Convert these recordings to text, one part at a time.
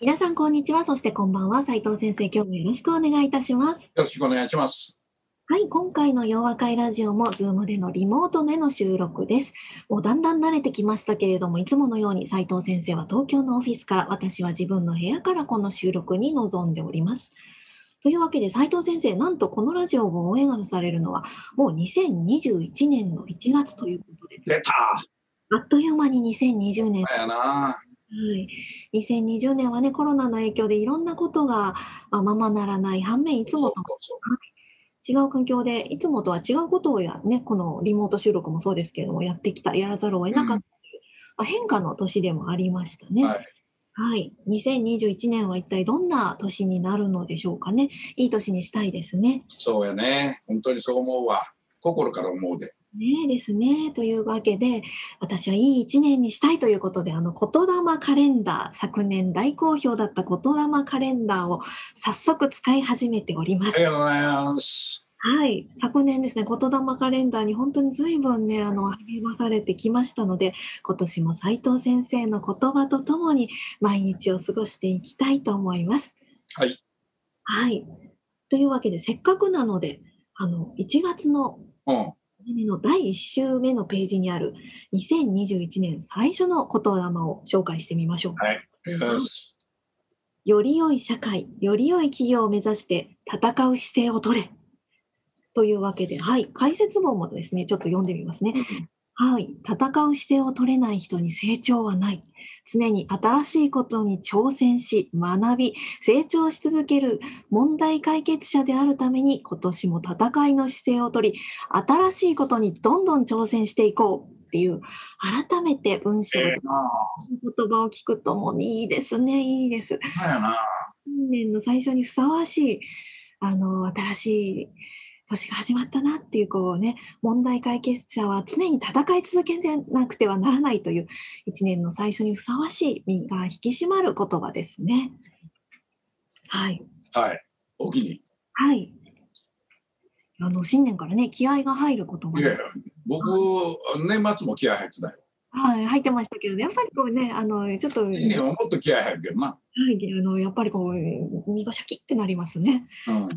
皆さんこんにちは。そしてこんばんは。斉藤先生今日もよろしくお願いいたします。よろしくお願いします。はい、今回の洋和会ラジオも Zoom でのリモートでの収録です。もうだんだん慣れてきましたけれども、いつものように斉藤先生は東京のオフィスから、私は自分の部屋からこの収録に臨んでおります。というわけで斉藤先生、なんとこのラジオを応援されるのは、もう2021年の1月ということで、出た。あっという間に2020年やなはい、2020年はね、コロナの影響でいろんなことがまあままならない反面、いつもと違う環境で、いつもとは違うことをや、ね、このリモート収録もそうですけれども、やってきた、やらざるを得なかった、まあ変化の年でもありましたね。はいはい。2021年は一体どんな年になるのでしょうかね。いい年にしたいですね。そうやね本当にそう思うわ心から思うでねえですね。というわけで、私はいい一年にしたいということで、あの、言霊カレンダー、昨年大好評だった言霊カレンダーを早速使い始めておりますあり。がとうございますはい。昨年ですね、言霊カレンダーに本当に随分ね、あの、励まされてきましたので、今年も斉藤先生の言葉とともに毎日を過ごしていきたいと思います。はいはい。というわけで、せっかくなので、あの、1月のうん初めの第1週目のページにある2021年最初の言霊を紹介してみましょう。はいより良い社会、より良い企業を目指して戦う姿勢を取れ。というわけで、はい、解説文もですね、ちょっと読んでみますね。はい、戦う姿勢を取れない人に成長はない。常に新しいことに挑戦し、学び、成長し続ける問題解決者であるために、今年も戦いの姿勢を取り、新しいことにどんどん挑戦していこうっていう、改めて文章でええな言葉を聞くともういいですね、いいです。新年の最初にふさわしい、あの、新しい年が始まったなっていう、こうね、問題解決者は常に戦い続けなくてはならないという、一年の最初にふさわしい身が引き締まる言葉ですね。はい。はいお気にはい。あの、新年からね、気合が入る言葉ですいやいや。僕年末も気合入ってたよはい、入ってましたけど、やっぱりこうね、あの、ちょっと、はい、新年はもっと気合入るけどなあの、やっぱりこう、身がシャキってなりますね。うん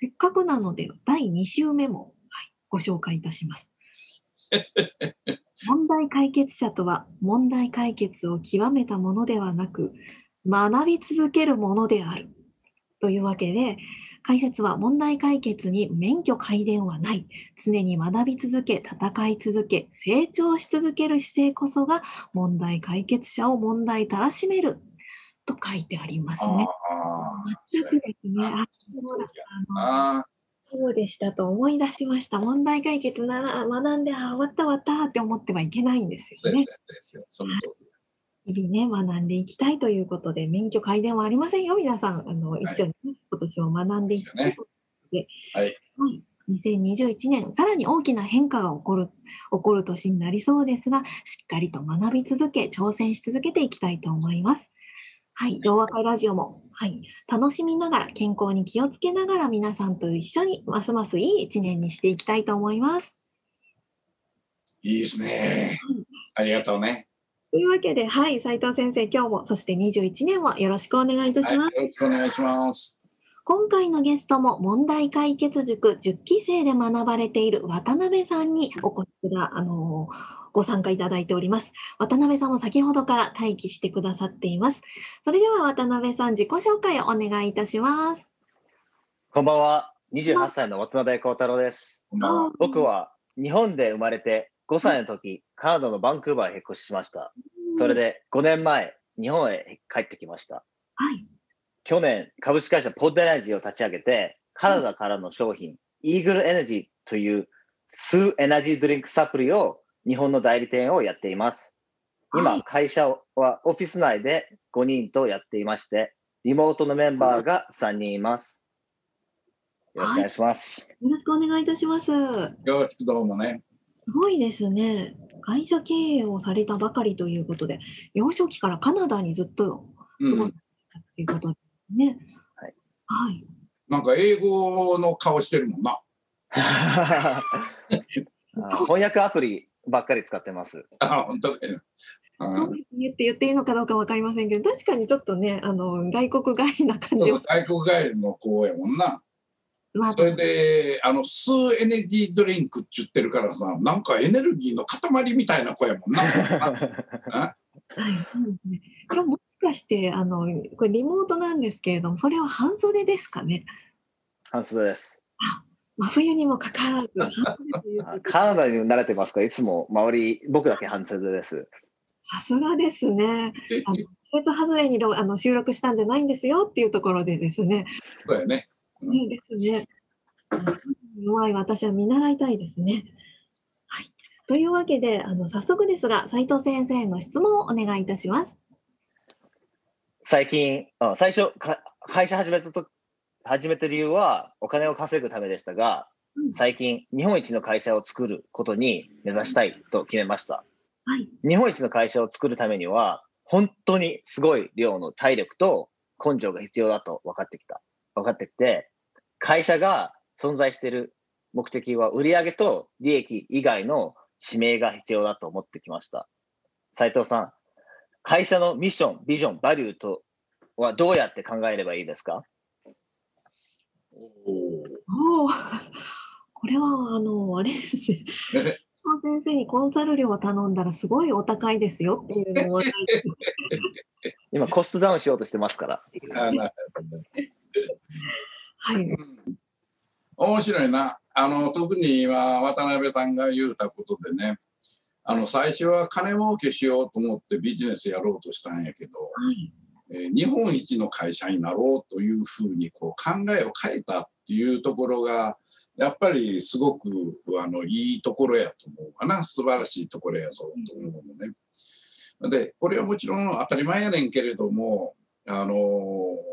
せっかくなので、第2週目も、はい、ご紹介いたします。問題解決者とは、問題解決を極めたものではなく、学び続けるものである。というわけで、解説は問題解決に免許改伝はない。常に学び続け、戦い続け、成長し続ける姿勢こそが問題解決者を問題たらしめる。と書いてありますね。あ全くですね。あ、そうだあのあそうでしたと思い出しました。問題解決な学んで、あ、終わった終わったって思ってはいけないんですよねそうです。ですよその通り日々ね、学んでいきたいということで、免許改伝はありませんよ、皆さん。あの、一緒に、ね今年も学んでいきたいということで、はいはい。2021年、さらに大きな変化が起こる、起こる年になりそうですが、しっかりと学び続け、挑戦し続けていきたいと思います。はい。洋和会ラジオも、はい。楽しみながら、健康に気をつけながら、皆さんと一緒に、ますますいい一年にしていきたいと思います。いいですねありがとうねというわけで、はい。斉藤先生、今日も、そして21年もよろしくお願いいたします。はいよろしくお願いします今回のゲストも問題解決塾10期生で学ばれている渡辺さんにお越しくだ、あのーご参加いただいております。渡辺さんも先ほどから待機してくださっています。それでは渡辺さん自己紹介をお願いいたします。こんばんは。28歳の渡辺幸太郎です。僕は日本で生まれて5歳の時、カナダのバンクーバーへ引っ越ししました。それで、で5年前、日本へ帰ってきました。はい。去年、株式会社ポッドエナジーを立ち上げて、カナダからの商品、イーグルエナジーというスーエナジードリンクサプリを日本の代理店をやっています。今、会社はオフィス内で5人とやっていまして、リモートのメンバーが3人います。よろしくお願いします。よろしくお願いいたします。すよろしくどうもね。ごいですね。会社経営をされたばかりということで、幼少期からカナダにずっとうん過ごさ。れたということですね。はい。はい。なんか英語の顔してるもんな。あ翻訳アプリばっかり使ってます。あ、本当だよ。そうですねって言っていいのかどうかわかりませんけど、確かにちょっとね、あの外国帰りな感じを。外国帰りの子やもんな。まあそれで、あの、吸うエネルギードリンクって言ってるからさ、なんかエネルギーの塊みたいな子やもんな。あ？はい、そうですね。これもしかして、あの、これリモートなんですけれども、それは半袖ですかね？半袖です。真冬にもかかわらず、カナダに慣れてますか？ら、いつも周り、僕だけ半袖です。さすがですね。あの季節外れにろあの収録したんじゃないんですよっていうところでですね。そうやね。うんいいですね。弱い私は見習いたいですね。はい。というわけで、あの早速ですが、斉藤先生への質問をお願いいたします。最近、あ最初か、会社始めたと、始めた理由はお金を稼ぐためでしたが、うん最近、日本一の会社を作ることに目指したいと決めました。はい。日本一の会社を作るためには、本当にすごい量の体力と根性が必要だと分かってきた。分かってきて、会社が存在している目的は売上と利益以外の指名が必要だと思ってきました。斉藤さん、会社のミッション、ビジョン、バリューとはどうやって考えればいいですか？おーおお、これはあのあれですね。先生にコンサル料を頼んだらすごいお高いですよっていうのを今、コストダウンしようとしてますから。はい。うん面白いな。あの、特に今、渡辺さんが言うたことでね、あの、最初は金儲けしようと思ってビジネスやろうとしたんやけど、はい。日本一の会社になろうというふうにこう考えを変えたっていうところが、やっぱりすごくあのいいところやと思うかな。素晴らしいところやぞと思うのね。で、これはもちろん当たり前やねんけれども、あの多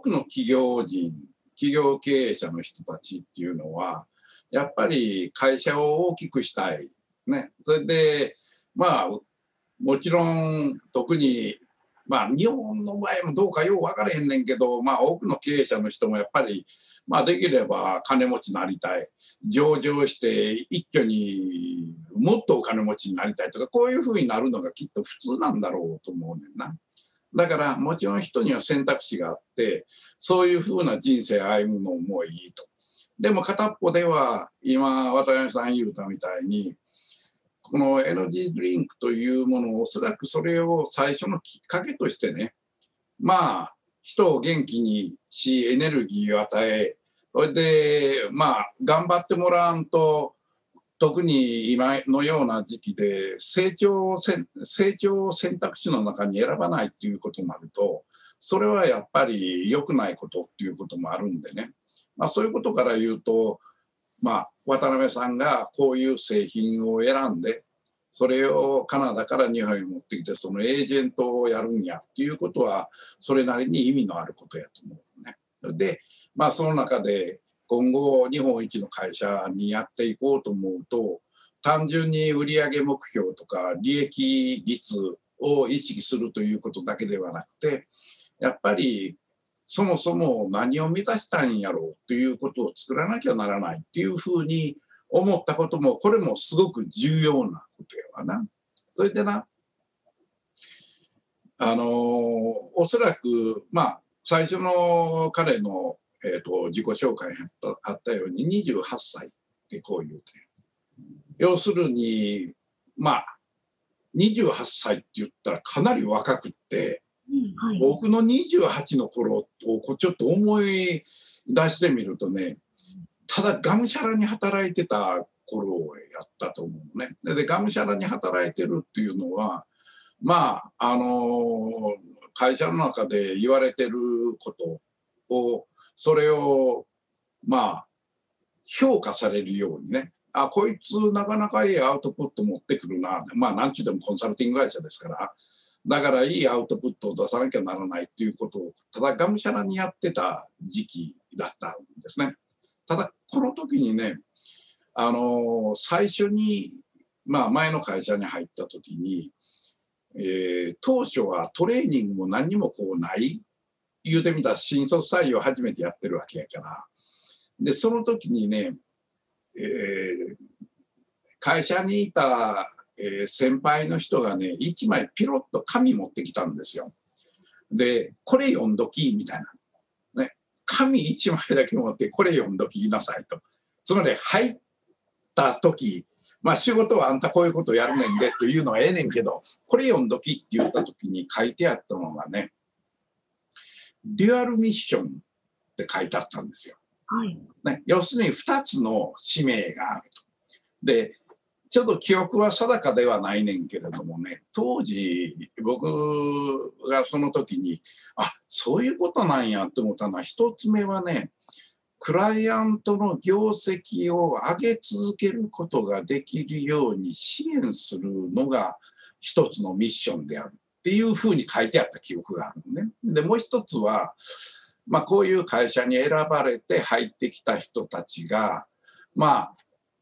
くの企業人、企業経営者の人たちっていうのは、やっぱり会社を大きくしたい。ね。それで、まあ、もちろん特にまあ日本の場合もどうかよう分からへんねんけど、まあ多くの経営者の人もやっぱり、まあできれば金持ちになりたい。上場して一挙にもっとお金持ちになりたいとか、こういうふうになるのがきっと普通なんだろうと思うねんな。だからもちろん人には選択肢があって、そういうふうな人生歩むのもいいと。でも片っぽでは今渡辺さん言うたみたいに、このエナジードリンクというものをおそらくそれを最初のきっかけとしてね、まあ、人を元気にし、エネルギーを与え、それで、まあ、頑張ってもらわんと、特に今のような時期で成長せ成長選択肢の中に選ばないっていうことになると、それはやっぱり良くないことっていうこともあるんでね。まあ、そういうことから言うと、まあ、渡辺さんがこういう製品を選んで、それをカナダから日本に持ってきて、そのエージェントをやるんやっていうことは、それなりに意味のあることやと思うね。で、まあ、その中で今後、日本一の会社にやっていこうと思うと、単純に売上目標とか利益率を意識するということだけではなくて、やっぱりそもそも何を目指したいんやろうということを作らなきゃならないっていうふうに思ったことも、これもすごく重要なことやわな。それでな、あのおそらく、まあ、最初の彼の、えー、と自己紹介にあったように28歳ってこう言うて。要するに、まあ、28歳って言ったらかなり若くって、うんはい。僕の28の頃をちょっと思い出してみるとね、ただがむしゃらに働いてた頃をやったと思うのね。で、がむしゃらに働いてるっていうのは、まあ、あの会社の中で言われてることを、それを、まあ、評価されるようにね、あこいつなかなかいいアウトプット持ってくるなまあ何ちゅうでもコンサルティング会社ですからだからいいアウトプットを出さなきゃならないっていうことをただがむしゃらにやってた時期だったんですね。ただこの時にねあの最初にまあ前の会社に入った時に、えー、当初はトレーニングも何にもこうない言うてみたら新卒採用初めてやってるわけやからでその時にね、えー、会社にいた、えー、先輩の人がね一枚ピロッと紙持ってきたんですよ。でこれ読んどきみたいな。ね、紙一枚だけ持ってこれ読んどきなさいと。つまり入った時まあ仕事はあんたこういうことやるねんでっていうのはええねんけどこれ読んどきって言った時に書いてあったのがねデュアルミッションって書いてあったんですよ。はいね、要するに2つの使命があると。でちょっと記憶は定かではないねんけれどもね当時僕がその時にあそういうことなんやって思ったのは1つ目はねクライアントの業績を上げ続けることができるように支援するのが一つのミッションであるっていうふうに書いてあった記憶があるのね。でもう一つは、まあ、こういう会社に選ばれて入ってきた人たちがまあ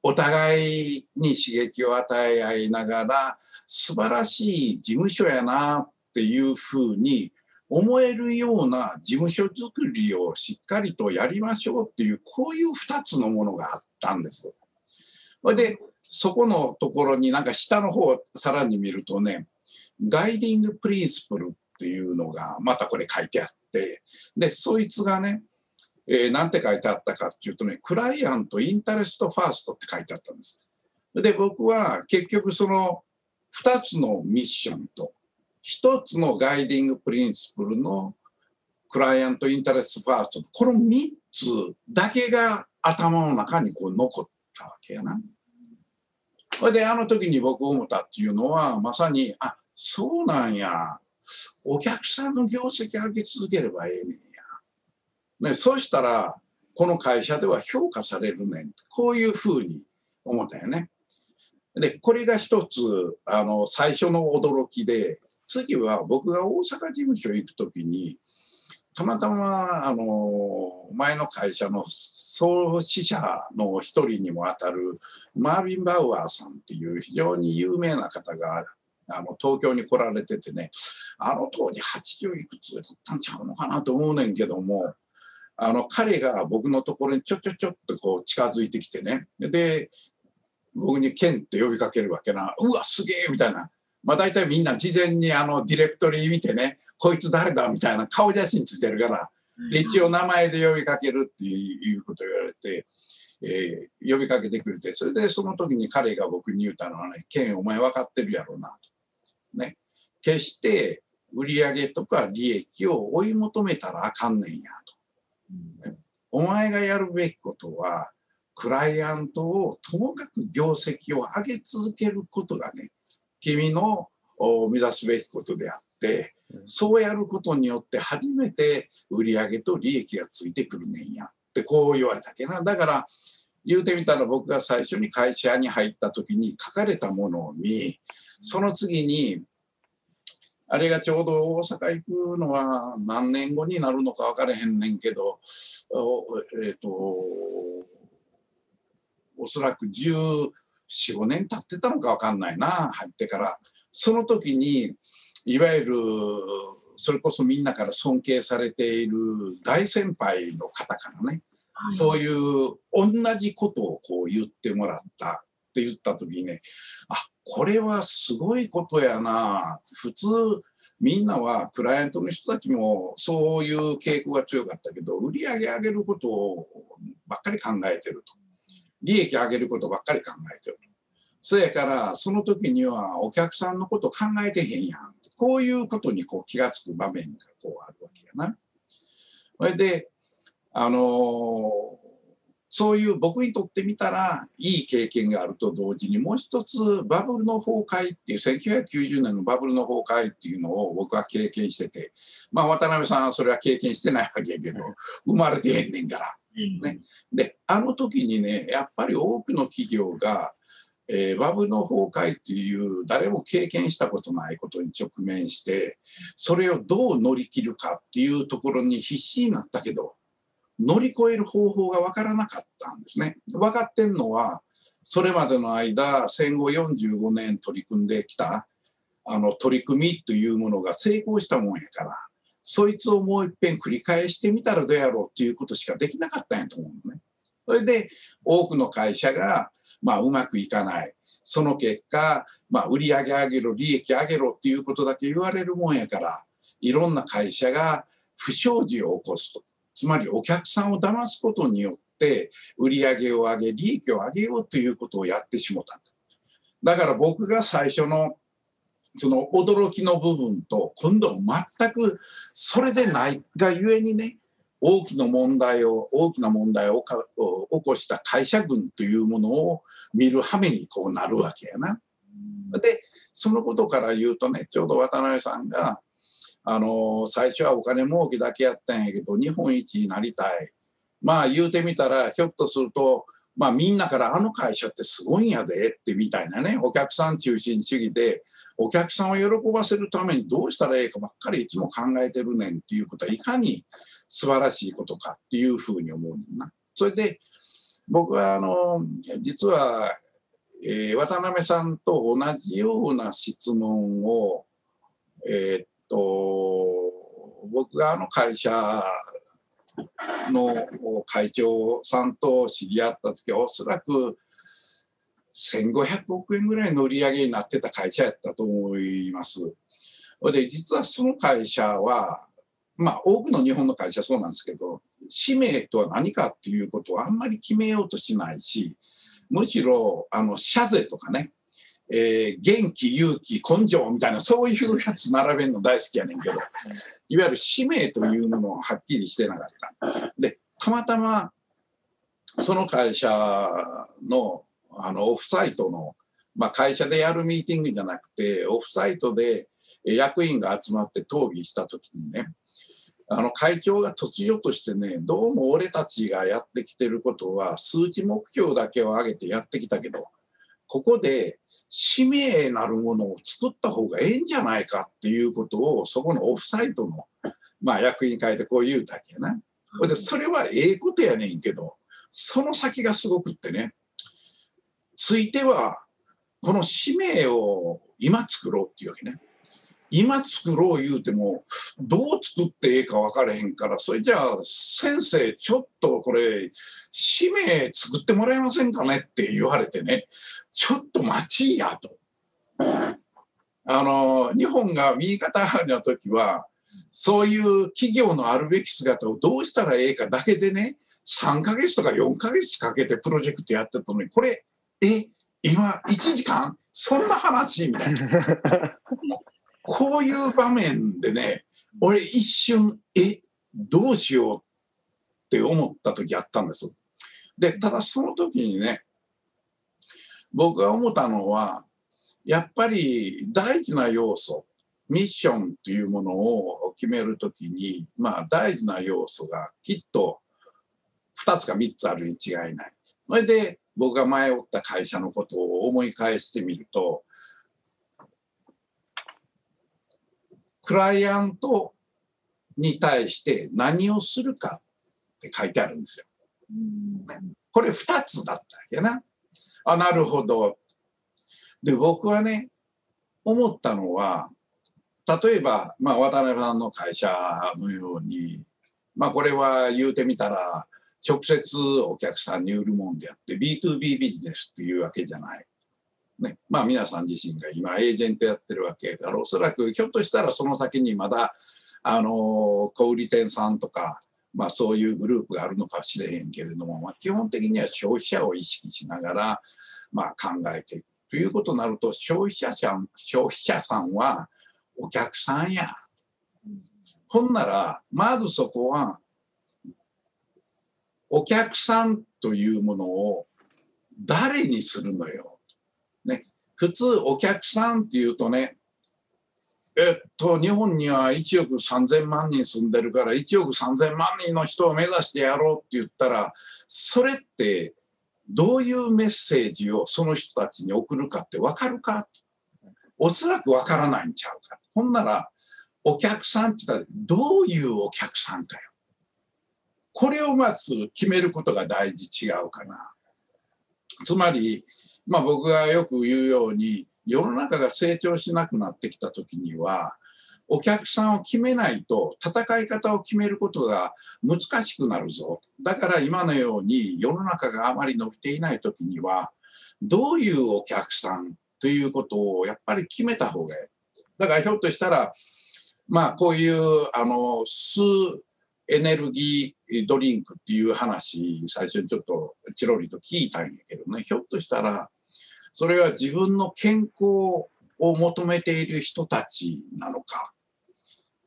お互いに刺激を与え合いながら素晴らしい事務所やなっていうふうに思えるような事務所作りをしっかりとやりましょうっていうこういう2つのものがあったんです。でそこのところになんか下の方さらに見るとね guiding principle っていうのがまたこれ書いてあってでそいつがね、えー、なんて書いてあったかっていうとね client interest first って書いてあったんです。で僕は結局その2つのミッションと一つの guiding principle の client interest first、この3つだけが頭の中にこう残ったわけやな。それであの時に僕思ったっていうのはまさに、あ、そうなんや。お客さんの業績上げ続ければええねん。ね、そうしたら、この会社では評価されるねん。こういうふうに思ったよね。で、これが一つ、あの、最初の驚きで、次は僕が大阪事務所行く時にたまたまあの前の会社の創始者の一人にもあたるマービン・バウアーさんっていう非常に有名な方があの東京に来られててねあの当時80いくつだったんちゃうのかなと思うねんけどもあの彼が僕のところにちょちょちょっとこう近づいてきてねで僕に「ケン」って呼びかけるわけな「うわすげえ!」みたいなまあ大体みんな事前にあのディレクトリー見てね、こいつ誰だみたいな顔写真ついてるから、一応名前で呼びかけるっていうことを言われて、えー、呼びかけてくれて、それでその時に彼が僕に言ったのはね、ケンお前分かってるやろうなと。ね。決して売上とか利益を追い求めたらあかんねんやお前がやるべきことは、クライアントをともかく業績を上げ続けることがね、君の目指すべきことであって、そうやることによって初めて売上と利益がついてくるねんやってこう言われたっけな。だから言うてみたら僕が最初に会社に入った時に書かれたものを見、その次にあれがちょうど大阪行くのは何年後になるのか分からへんねんけど、えっ、ー、と、おそらく10、45年経ってたのか分かんないな入ってから。その時にいわゆるそれこそみんなから尊敬されている大先輩の方からね、はい、そういう同じことをこう言ってもらったって言った時にねあこれはすごいことやな普通みんなはクライアントの人たちもそういう傾向が強かったけど売り上げ上げることをばっかり考えてると。利益上げることばっかり考えてると。そやからその時にはお客さんのこと考えてへんやん。こういうことにこう気がつく場面がこうあるわけやな。それで、あのー、そういう僕にとってみたらいい経験があると同時にもう一つバブルの崩壊っていう1990年のバブルの崩壊っていうのを僕は経験しててまあ渡辺さんはそれは経験してないわけやけど生まれてへんねんから。ね、であの時にねやっぱり多くの企業が、えー、バブの崩壊っていう誰も経験したことないことに直面してそれをどう乗り切るかっていうところに必死になったけど乗り越える方法が分からなかったんですね。分かってんのはそれまでの間戦後45年取り組んできたあの取り組みというものが成功したもんやからそいつをもう一遍繰り返してみたらどうやろうっていうことしかできなかったんやと思うのね。それで多くの会社が、まあ、うまくいかない。その結果、まあ、売上上げろ、利益上げろっていうことだけ言われるもんやから、いろんな会社が不祥事を起こすと。つまりお客さんを騙すことによって売り上げを上げ、利益を上げようということをやってしもたん。だから僕が最初のその驚きの部分と今度は全くそれでないがゆえにね大きな問題を大きな問題を起こした会社群というものを見る羽目にこうなるわけやな。でそのことから言うとねちょうど渡辺さんがあの最初はお金儲けだけやったんやけど日本一になりたいまあ言うてみたらひょっとするとまあみんなからあの会社ってすごいんやでってみたいなねお客さん中心主義でお客さんを喜ばせるためにどうしたらええかばっかりいつも考えてるねんっていうことはいかに素晴らしいことかっていうふうに思うねんな。それで僕はあの実は、えー、渡辺さんと同じような質問をえー、っと僕があの会社の会長さんと知り合った時はおそらく1500億円ぐらいの売り上げになってた会社やったと思います。で実はその会社はまあ多くの日本の会社そうなんですけど使命とは何かっていうことをあんまり決めようとしないしむしろあの社税とかね、えー、元気勇気根性みたいなそういうやつ並べるの大好きやねんけどいわゆる使命というのをはっきりしてなかった。でたまたまその会社のあのオフサイトの、まあ、会社でやるミーティングじゃなくてオフサイトで役員が集まって討議した時にねあの会長が突如としてねどうも俺たちがやってきてることは数値目標だけを上げてやってきたけどここで使命なるものを作った方がええんじゃないかっていうことをそこのオフサイトの、まあ、役員会でこう言うたけやな。でそれはええことやねんけどその先がすごくってねついてはこの使命を今作ろうっていうわけね。今作ろう言うてもどう作ってええか分からへんからそれじゃあ先生ちょっとこれ使命作ってもらえませんかねって言われてねちょっと待ちやと。あの日本が右肩上がりの時はそういう企業のあるべき姿をどうしたらええかだけでね3ヶ月とか4ヶ月かけてプロジェクトやってたのにこれえ今1時間？そんな話みたいな。こういう場面でね、俺一瞬、え、どうしようって思った時あったんです。で、ただその時にね、僕が思ったのは、やっぱり大事な要素、ミッションっていうものを決めるときに、まあ大事な要素がきっと2つか3つあるに違いない。それで僕が前おった会社のことを思い返してみると、クライアントに対して何をするかって書いてあるんですよ。これ2つだったわけな。あ、なるほど。で、僕はね、思ったのは、例えば、まあ、渡辺さんの会社のように、まあ、これは言うてみたら、直接お客さんに売るもんであって B2B ビジネスっていうわけじゃない。ね、まあ皆さん自身が今エージェントやってるわけだからおそらくひょっとしたらその先にまだあの小売店さんとか、まあ、そういうグループがあるのかしれへんけれども、まあ、基本的には消費者を意識しながら、まあ、考えていくということになると消費者さん消費者さんはお客さんや。ほんならまずそこはお客さんというものを誰にするのよ。普通お客さんっていうとね、えっと、日本には1億3000万人住んでるから1億3000万人の人を目指してやろうって言ったらそれってどういうメッセージをその人たちに送るかって分かるか？おそらく分からないんちゃうか。ほんならお客さんって言ったらどういうお客さんかよ。これをまず決めることが大事違うかな。つまり、まあ僕がよく言うように、世の中が成長しなくなってきた時には、お客さんを決めないと戦い方を決めることが難しくなるぞ。だから今のように世の中があまり伸びていない時には、どういうお客さんということをやっぱり決めた方がいい。だからひょっとしたら、まあこういうあの数エネルギードリンクっていう話、最初にちょっとチロリと聞いたんやけどね、ひょっとしたら、それは自分の健康を求めている人たちなのか、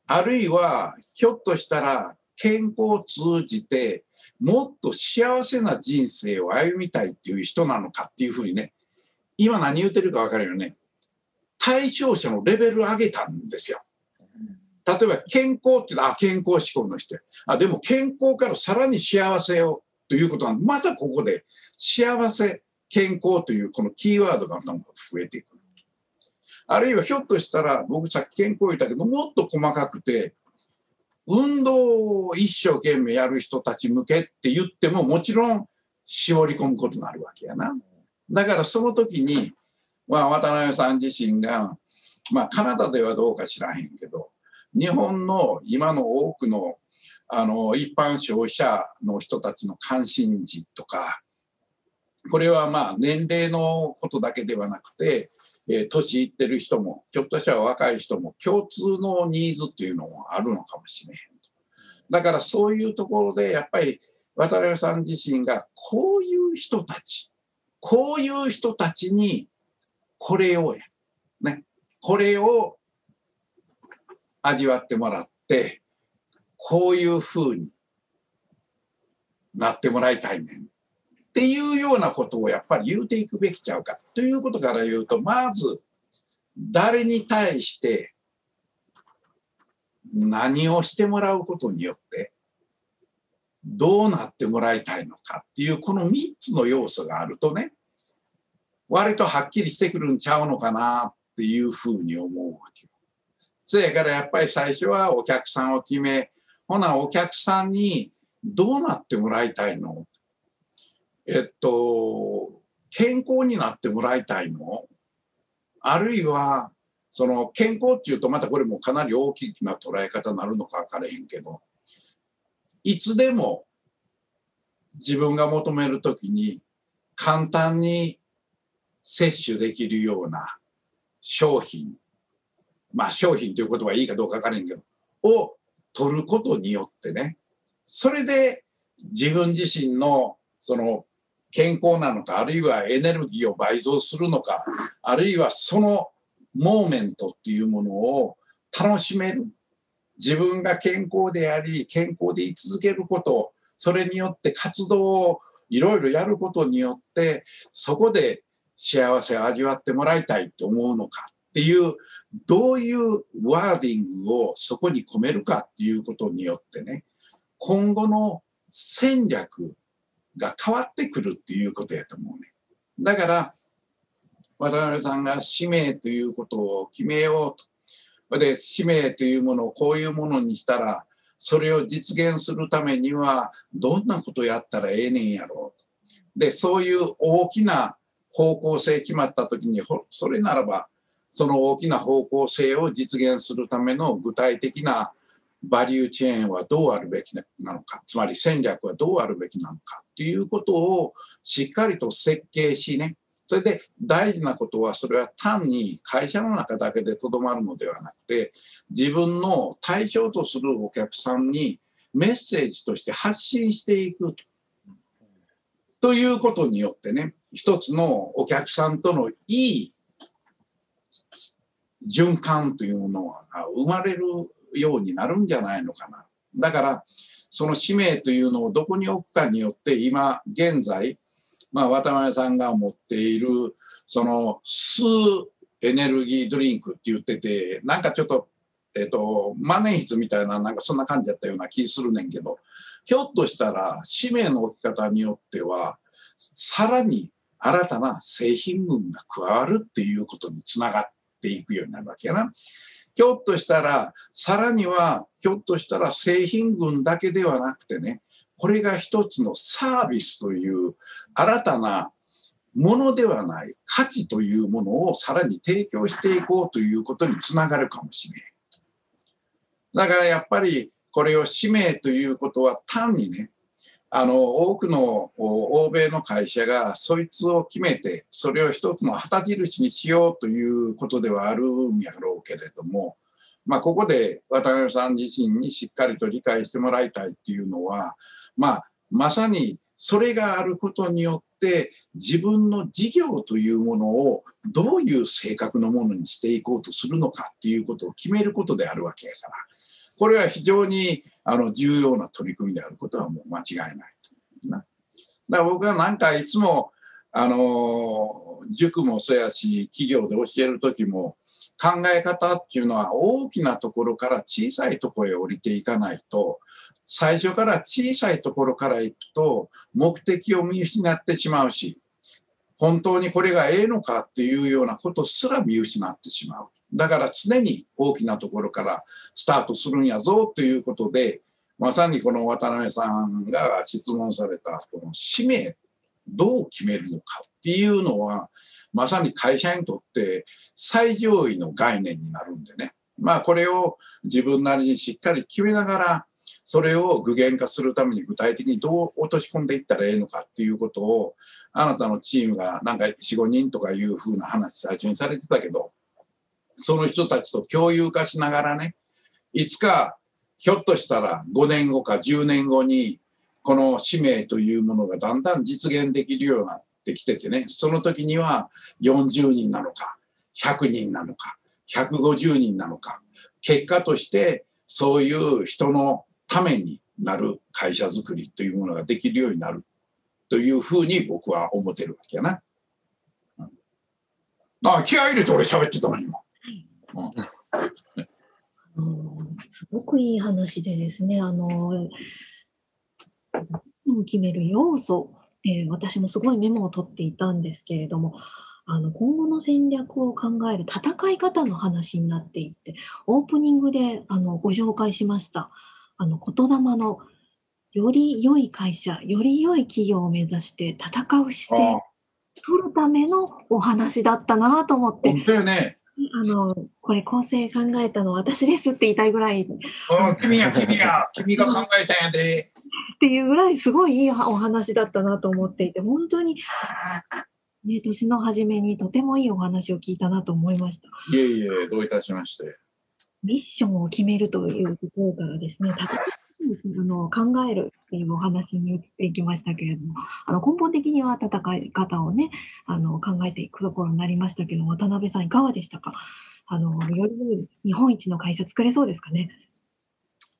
あるいは、ひょっとしたら、健康を通じて、もっと幸せな人生を歩みたいっていう人なのかっていうふうにね、今何言ってるか分かるよね。対象者のレベル上げたんですよ。例えば健康ってあ、健康志向の人あ、でも健康からさらに幸せをということは、またここで幸せ、健康というこのキーワードが増えていく。あるいはひょっとしたら、僕さっき健康言ったけど、もっと細かくて、運動を一生懸命やる人たち向けって言っても、もちろん絞り込むことになるわけやな。だからその時に、まあ、渡辺さん自身が、まあ、カナダではどうか知らへんけど、日本の今の多くのあの一般消費者の人たちの関心事とか、これはまあ年齢のことだけではなくて、えー、年いってる人も、ひょっとしたら若い人も共通のニーズっていうのもあるのかもしれへん。だからそういうところでやっぱり渡辺さん自身がこういう人たち、こういう人たちにこれをや、ね、これを味わってもらって、こういうふうになってもらいたいねん。っていうようなことをやっぱり言うていくべきちゃうか。ということから言うと、まず、誰に対して何をしてもらうことによって、どうなってもらいたいのかっていう、この3つの要素があるとね、割とはっきりしてくるんちゃうのかなっていうふうに思うわけよ。そやからやっぱり最初はお客さんを決め、ほなお客さんにどうなってもらいたいの？えっと、健康になってもらいたいの？あるいは、その健康っていうとまたこれもかなり大きな捉え方になるのか分からへんけど、いつでも自分が求めるときに簡単に摂取できるような商品まあ商品ということはいいかどうかわからへんけど、を取ることによってね、それで自分自身のその健康なのか、あるいはエネルギーを倍増するのか、あるいはそのモーメントっていうものを楽しめる。自分が健康であり、健康で居続けること、それによって活動をいろいろやることによって、そこで幸せを味わってもらいたいと思うのかっていうどういうワーディングをそこに込めるかっていうことによってね、今後の戦略が変わってくるっていうことやと思うね。だから、渡辺さんが使命ということを決めようと。で、使命というものをこういうものにしたら、それを実現するためには、どんなことやったらええねんやろうと。で、そういう大きな方向性決まった時に、それならば、その大きな方向性を実現するための具体的なバリューチェーンはどうあるべきなのか、つまり戦略はどうあるべきなのかっていうことをしっかりと設計しね、それで大事なことはそれは単に会社の中だけでとどまるのではなくて、自分の対象とするお客さんにメッセージとして発信していくと。いうことによってね、一つのお客さんとのいい循環というのが生まれるようになるんじゃないのかな。だから、その使命というのをどこに置くかによって、今現在、まあ、渡辺さんが持っている、その数エネルギードリンクって言ってて、なんかちょっと、えっ、と、万年筆みたいな、なんかそんな感じだったような気するねんけど、ひょっとしたら、使命の置き方によっては、さらに新たな製品群が加わるっていうことにつながってていくようになるわけやな。ひょっとしたら、さらには、ひょっとしたら製品群だけではなくてね、これが一つのサービスという新たなものではない価値というものをさらに提供していこうということにつながるかもしれない。だからやっぱりこれを使命ということは単にね、あの、多くの欧米の会社がそいつを決めて、それを一つの旗印にしようということではあるんやろうけれども、まあ、ここで渡辺さん自身にしっかりと理解してもらいたいっていうのは、まあ、まさにそれがあることによって自分の事業というものをどういう性格のものにしていこうとするのかっていうことを決めることであるわけやから。これは非常にあの重要な取り組みであることはもう間違いないとな。だから僕はなんかいつもあの塾もそうやし企業で教える時も考え方っていうのは大きなところから小さいところへ降りていかないと最初から小さいところから行くと目的を見失ってしまうし、本当にこれがええのかっていうようなことすら見失ってしまう。だから常に大きなところからスタートするんやぞということで、まさにこの渡辺さんが質問されたこの使命、どう決めるのかっていうのは、まさに会社にとって最上位の概念になるんでね。まあこれを自分なりにしっかり決めながらそれを具現化するために具体的にどう落とし込んでいったらええのかっていうことを、あなたのチームがなんか4、5人とかいうふうな話最初にされてたけど、その人たちと共有化しながらね、いつかひょっとしたら5年後か10年後に、この使命というものがだんだん実現できるようになってきててね、その時には40人なのか、100人なのか、150人なのか、結果としてそういう人のためになる会社づくりというものができるようになるというふうに僕は思ってるわけやな。うん、あ気合入れて俺喋ってたの今。うん、すごくいい話でですね、あの、決める要素で私もすごいメモを取っていたんですけれども、あの今後の戦略を考える戦い方の話になっていって、オープニングであのご紹介しました。あの言霊のより良い会社、より良い企業を目指して戦う姿勢、取るためのお話だったなと思って。本当よね。あの、これ構成考えたの私ですって言いたいぐらい。君や君や、君が考えたんやで。っていうぐらいすごいいいお話だったなと思っていて、本当に、ね、年の初めにとてもいいお話を聞いたなと思いました。いえいえ、どういたしまして。ミッションを決めるというところからですね、あの考えるっていうお話に移っていきましたけれども、あの根本的には戦い方をね、あの考えていくところになりましたけど、渡辺さん、いかがでしたか？あのより日本一の会社作れそうですかね？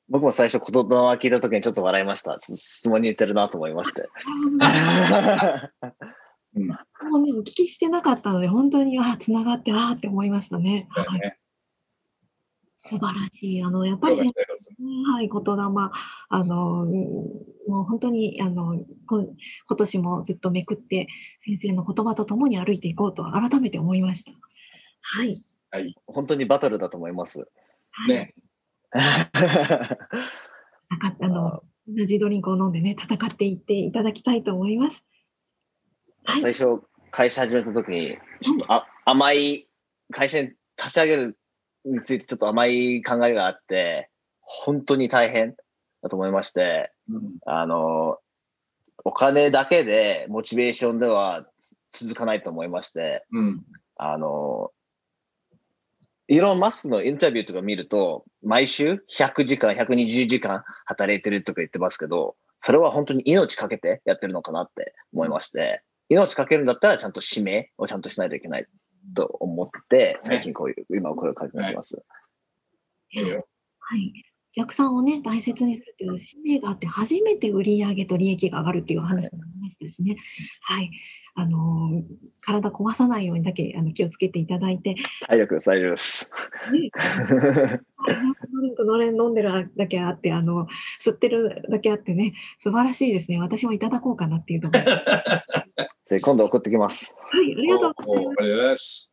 僕も最初、言葉を聞いたときにちょっと笑いました。ちょっと質問に言ってるなと思いまして。うん、もうね、お聞きしてなかったので、本当に、ああ、つながって、ああって思いましたね。はい素晴らしい。あの、やっぱり、はい、言霊、あの、もう本当に、あの、今年もずっとめくって、先生の言葉とともに歩いていこうと改めて思いました。はい。はい。本当にバトルだと思います。はい、ね。あの、同じドリンクを飲んでね、戦っていっていただきたいと思います。はい、最初、会社始めた時に、ちょっとあ、甘い会社に立ち上げるについてちょっと甘い考えがあって、本当に大変だと思いまして、うん、あの、お金だけでモチベーションでは続かないと思いまして、うん、あの、イーロン・マスクのインタビューとか見ると、毎週100時間、120時間働いてるとか言ってますけど、それは本当に命かけてやってるのかなって思いまして、命かけるんだったらちゃんと指名をちゃんとしないといけないと思って、最近こういう、今声をかけてます。はい。はい。お客さんをね、大切にするという使命があって、初めて売り上げと利益が上がるっていう話もありましたしね。はい。あの、体壊さないようにだけあの気をつけていただいて、体力です、大丈夫です。ね、のれ飲んでるだけあって、あの、吸ってるだけあってね、素晴らしいですね。私もいただこうかなっていうところ。ぜひ今度送ってきます。はい、ありがとうございます。おありがとうございます。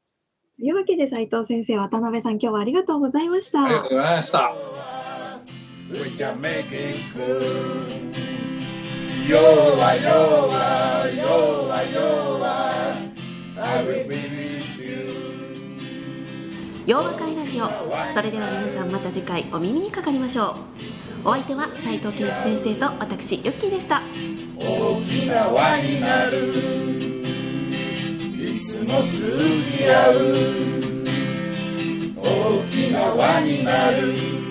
というわけで、斉藤先生、渡辺さん、今日はありがとうございましたありがとう。ございました。We can make it good. Yoa, yoa, yoa, yoa. I will be. 洋和会ラジオ。それでは皆さんまた次回お耳にかかりましょう。お相手は斉藤圭一先生と私ユッキーでした。大きな輪になる。いつも通じ合う。大きな輪になる。